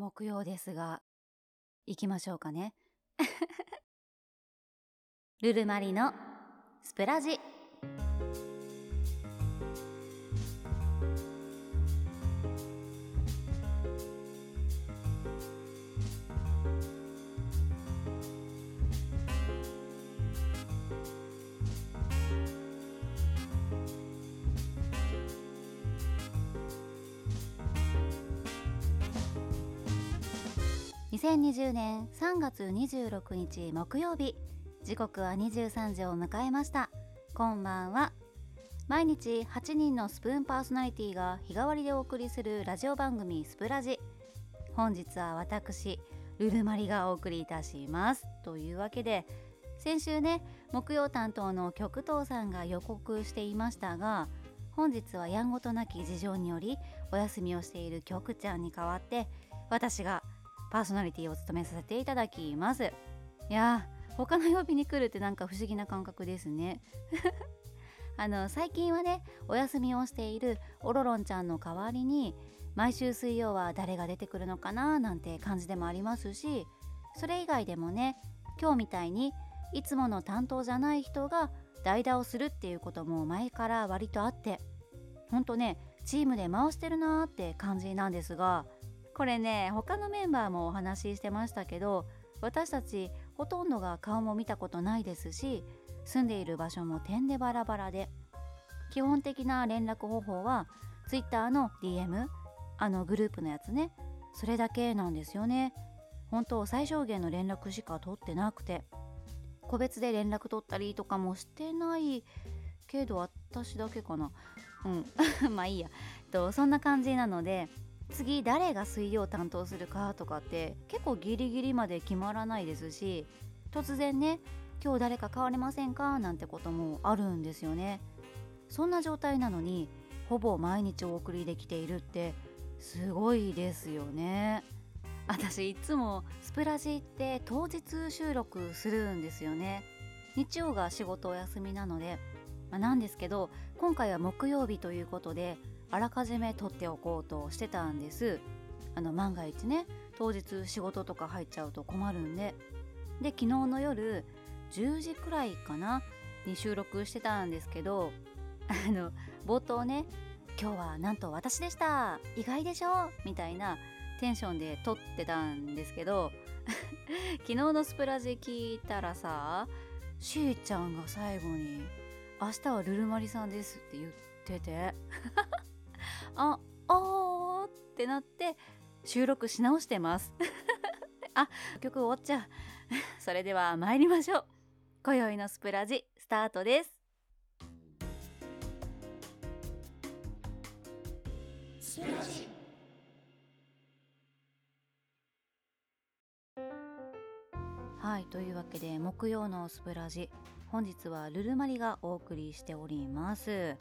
木曜ですが、行きましょうかね。ルルマリのスプラジ。2020年3月26日木曜日。時刻は23時を迎えました。こんばんは毎日8人のスプーンパーソナリティが日替わりでお送りするラジオ番組スプラジ。本日は私ルルマリがお送りいたします。というわけで先週ね木曜担当の極東さんが予告していましたが本日はやんごとなき事情によりお休みをしている極ちゃんに代わって私がパーソナリティを務めさせていただきます。いや他の曜日に来るってなんか不思議な感覚ですね。あの最近はねお休みをしているおろろんちゃんの代わりに毎週水曜は誰が出てくるのかななんて感じでもありますしそれ以外でもね今日みたいにいつもの担当じゃない人が代打をするっていうことも前から割とあってほんとねチームで回してるなーって感じなんですがこれね他のメンバーもお話ししてましたけど私たちほとんどが顔も見たことないですし住んでいる場所も点でバラバラで基本的な連絡方法は Twitter の DM あのグループのやつねそれだけなんですよね。本当最小限の連絡しか取ってなくて個別で連絡取ったりとかもしてないけど私だけかな。うん。まあいいや。とそんな感じなので次誰が水曜担当するかとかって結構ギリギリまで決まらないですし突然ね今日誰か変われませんかなんてこともあるんですよね。そんな状態なのにほぼ毎日お送りできているってすごいですよね。私いつもスプラジって当日収録するんですよね。日曜が仕事お休みなので、まあ、なんですけど今回は木曜日ということであらかじめ取っておこうとしてたんですあの万が一ね当日仕事とか入っちゃうと困るんでで昨日の夜10時くらいかなに収録してたんですけどあの冒頭ね「今日はなんと私でした意外でしょ?」みたいなテンションで撮ってたんですけど 昨日のスプラジ聞いたらさしーちゃんが最後に「明日はルルマリさんです」って言っててあおーってなって収録し直してます。あ曲終わっちゃう。それでは参りましょう。今宵のスプラジスタートです。はいというわけで木曜のスプラジ本日はルルマリがお送りしております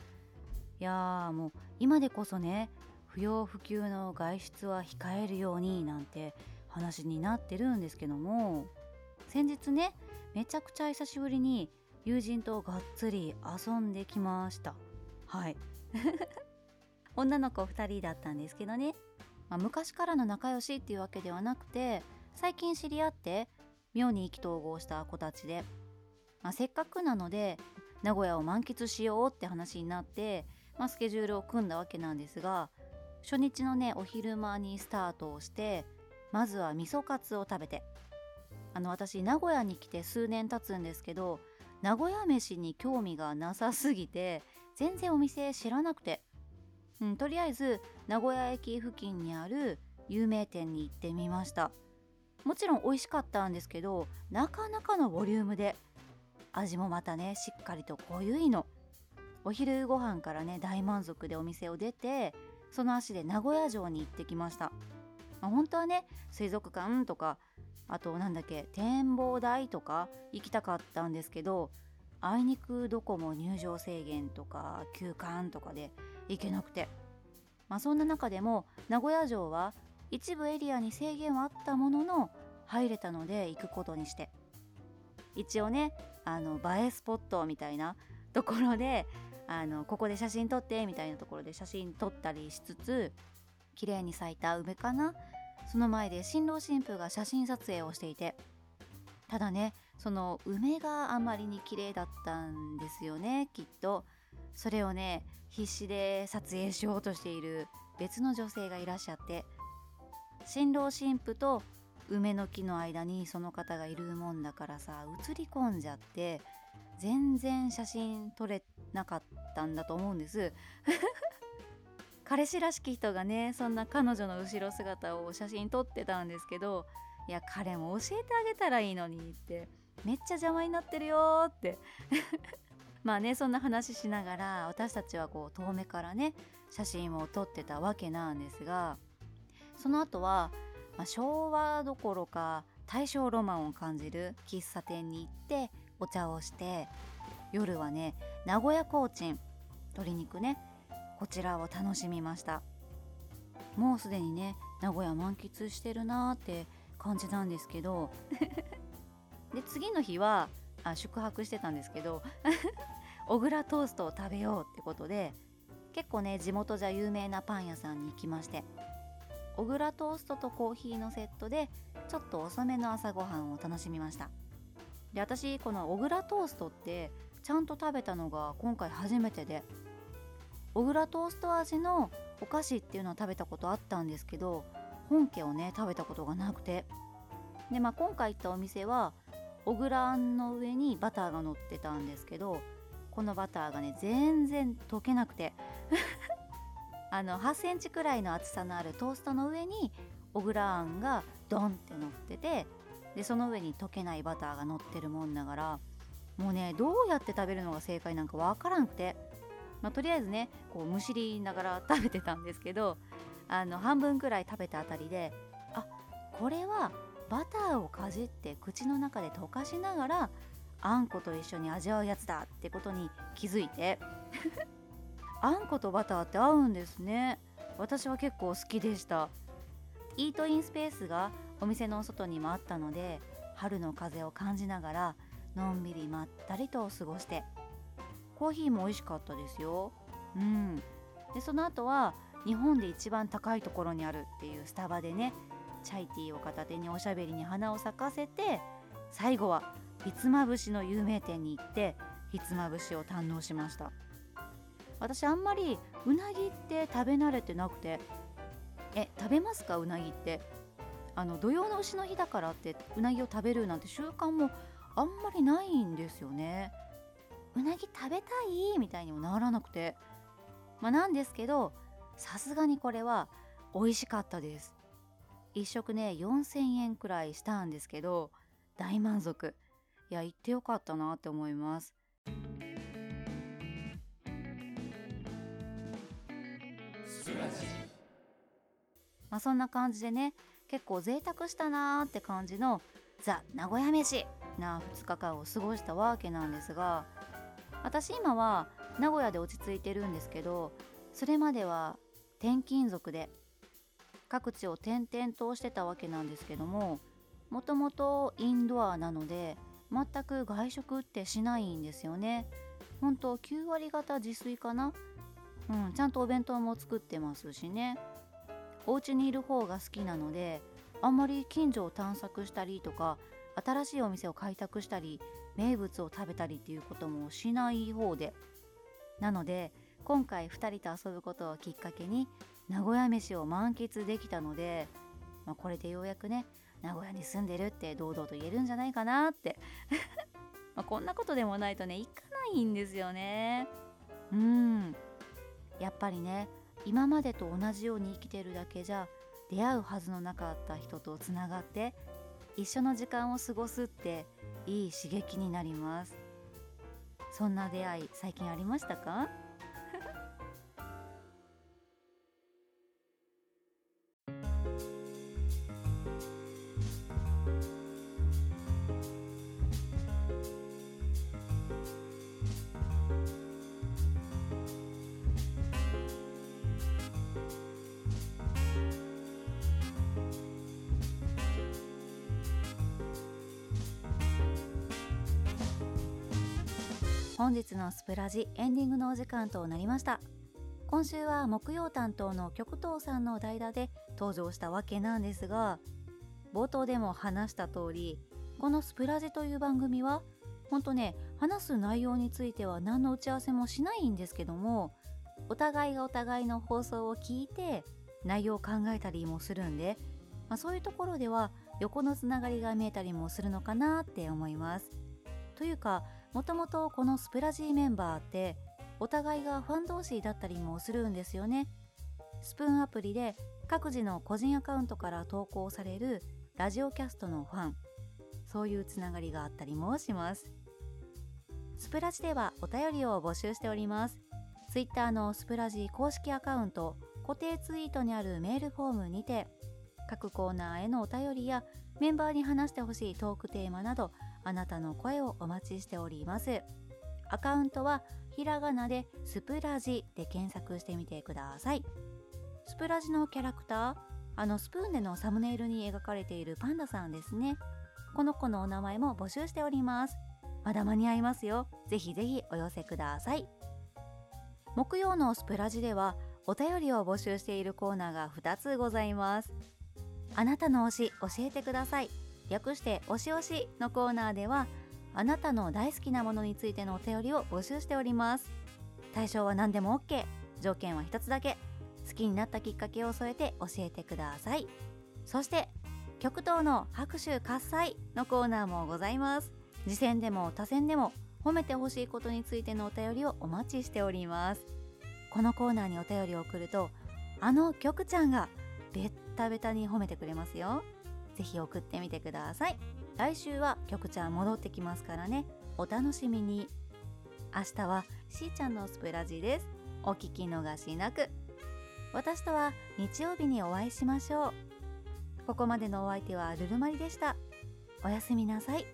いやーもう今でこそね不要不急の外出は控えるようになんて話になってるんですけども先日ねめちゃくちゃ久しぶりに友人とがっつり遊んできました。はい。女の子2人だったんですけどね、まあ、昔からの仲良しっていうわけではなくて最近知り合って妙に意気投合した子たちで、まあ、せっかくなので名古屋を満喫しようって話になってまあ、スケジュールを組んだわけなんですが初日のねお昼間にスタートをしてまずは味噌カツを食べて。あの私名古屋に来て数年経つんですけど名古屋飯に興味がなさすぎて全然お店知らなくて、うん、とりあえず名古屋駅付近にある有名店に行ってみました。もちろん美味しかったんですけどなかなかのボリュームで味もまたねしっかりと濃ゆいの。お昼ご飯からね大満足でお店を出てその足で名古屋城に行ってきました、まあ、本当はね水族館とかあとなんだっけ展望台とか行きたかったんですけどあいにくどこも入場制限とか休館とかで行けなくて。まあそんな中でも名古屋城は一部エリアに制限はあったものの入れたので行くことにして。一応ねあの映えスポットみたいなところであのここで写真撮ってみたいなところで写真撮ったりしつつ綺麗に咲いた梅かな？その前で新郎新婦が写真撮影をしていてただねその梅があまりに綺麗だったんですよねきっと。それをね必死で撮影しようとしている別の女性がいらっしゃって新郎新婦と梅の木の間にその方がいるもんだからさ映り込んじゃって全然写真撮れなかったんだと思うんです。彼氏らしき人がねそんな彼女の後ろ姿を写真撮ってたんですけどいや彼も教えてあげたらいいのにってめっちゃ邪魔になってるよって。まあねそんな話しながら私たちはこう遠目からね写真を撮ってたわけなんですがその後は、まあ、昭和どころか大正ロマンを感じる喫茶店に行ってお茶をして夜はね名古屋コーチン鶏肉ね。こちらを楽しみました。もうすでにね名古屋満喫してるなーって感じなんですけど。で次の日はあ宿泊してたんですけど 小倉トーストを食べようってことで結構ね地元じゃ有名なパン屋さんに行きまして小倉トーストとコーヒーのセットでちょっと遅めの朝ごはんを楽しみました。で私この小倉トーストってちゃんと食べたのが今回初めてで小倉トースト味のお菓子っていうのは食べたことあったんですけど本家をね食べたことがなくて。でまあ今回行ったお店は小倉あんの上にバターが乗ってたんですけどこのバターがね全然溶けなくて。あの8センチくらいの厚さのあるトーストの上に小倉あんがドンって乗っててでその上に溶けないバターが乗ってるもんだからもうねどうやって食べるのが正解なんかわからんくて、まあ、とりあえずねこうむしりながら 食べてたんですけどあの半分くらい食べたあたりであこれはバターをかじって口の中で溶かしながらあんこと一緒に味わうやつだってことに気づいて。あんことバターって合うんですね。私は結構好きでした。イートインスペースがお店の外にもあったので春の風を感じながらのんびりまったりと過ごしてコーヒーも美味しかったですよ。うん。でその後は日本で一番高いところにあるっていうスタバでねチャイティーを片手におしゃべりに花を咲かせて最後はひつまぶしの有名店に行ってひつまぶしを堪能しました。私あんまりうなぎって食べ慣れてなくてえ食べますか？うなぎって。あの土用の丑の日だからってうなぎを食べるなんて習慣もあんまりないんですよね。うなぎ食べたい？みたいにもならなくて。まあなんですけどさすがにこれは美味しかったです。1食ね4000円くらいしたんですけど大満足。いや行ってよかったなって思います。まあそんな感じでね結構贅沢したなーって感じのザ・名古屋飯な2日間を過ごしたわけなんですが私今は名古屋で落ち着いてるんですけどそれまでは転勤族で各地を転々としてたわけなんですけどももともとインドアなので全く外食ってしないんですよね。本当9割方自炊かな？うんちゃんとお弁当も作ってますしね。お家にいる方が好きなのであんまり近所を探索したりとか新しいお店を開拓したり名物を食べたりっていうこともしない方で。なので今回2人と遊ぶことをきっかけに名古屋飯を満喫できたので、まあ、これでようやくね名古屋に住んでるって堂々と言えるんじゃないかなって。まこんなことでもないとね行かないんですよね。うん。やっぱりね今までと同じように生きてるだけじゃ出会うはずのなかった人とつながって一緒の時間を過ごすっていい刺激になります。そんな出会い最近ありましたか？本日のスプラジエンディングのお時間となりました今週は木曜担当の極東さんの代打で登場したわけなんですが冒頭でも話した通りこのスプラジという番組はほんとね話す内容については何の打ち合わせもしないんですけどもお互いがお互いの放送を聞いて内容を考えたりもするんで、まあ、そういうところでは横のつながりが見えたりもするのかなって思います。というかもともとこのスプラジーメンバーってお互いがファン同士だったりもするんですよね。スプーンアプリで各自の個人アカウントから投稿されるラジオキャストのファン。そういうつながりがあったりもします。スプラジではお便りを募集しております。Twitter のスプラジ公式アカウント固定ツイートにあるメールフォームにて各コーナーへのお便りやメンバーに話してほしいトークテーマなどあなたの声をお待ちしております。アカウントはひらがなでスプラジで検索してみてください。スプラジのキャラクターあのスプーンでのサムネイルに描かれているパンダさんですね。この子のお名前も募集しております。まだ間に合いますよ。ぜひぜひお寄せください。木曜のスプラジではお便りを募集しているコーナーが2つございます。あなたの推し教えてください。略して推し推しのコーナーではあなたの大好きなものについてのお便りを募集しております。対象は何でも OK 条件は1つだけ。好きになったきっかけを添えて教えてください。そして極東の拍手喝采のコーナーもございます。次戦でも他戦でも褒めてほしいことについてのお便りをお待ちしております。このコーナーにお便りを送るとあの局ちゃんがベッタベタに褒めてくれますよ。ぜひ送ってみてください。来週は曲ちゃん戻ってきますからね。お楽しみに。明日はしーちゃんのスプラジです。お聞き逃しなく。私とは日曜日にお会いしましょう。ここまでのお相手はルルマリでした。おやすみなさい。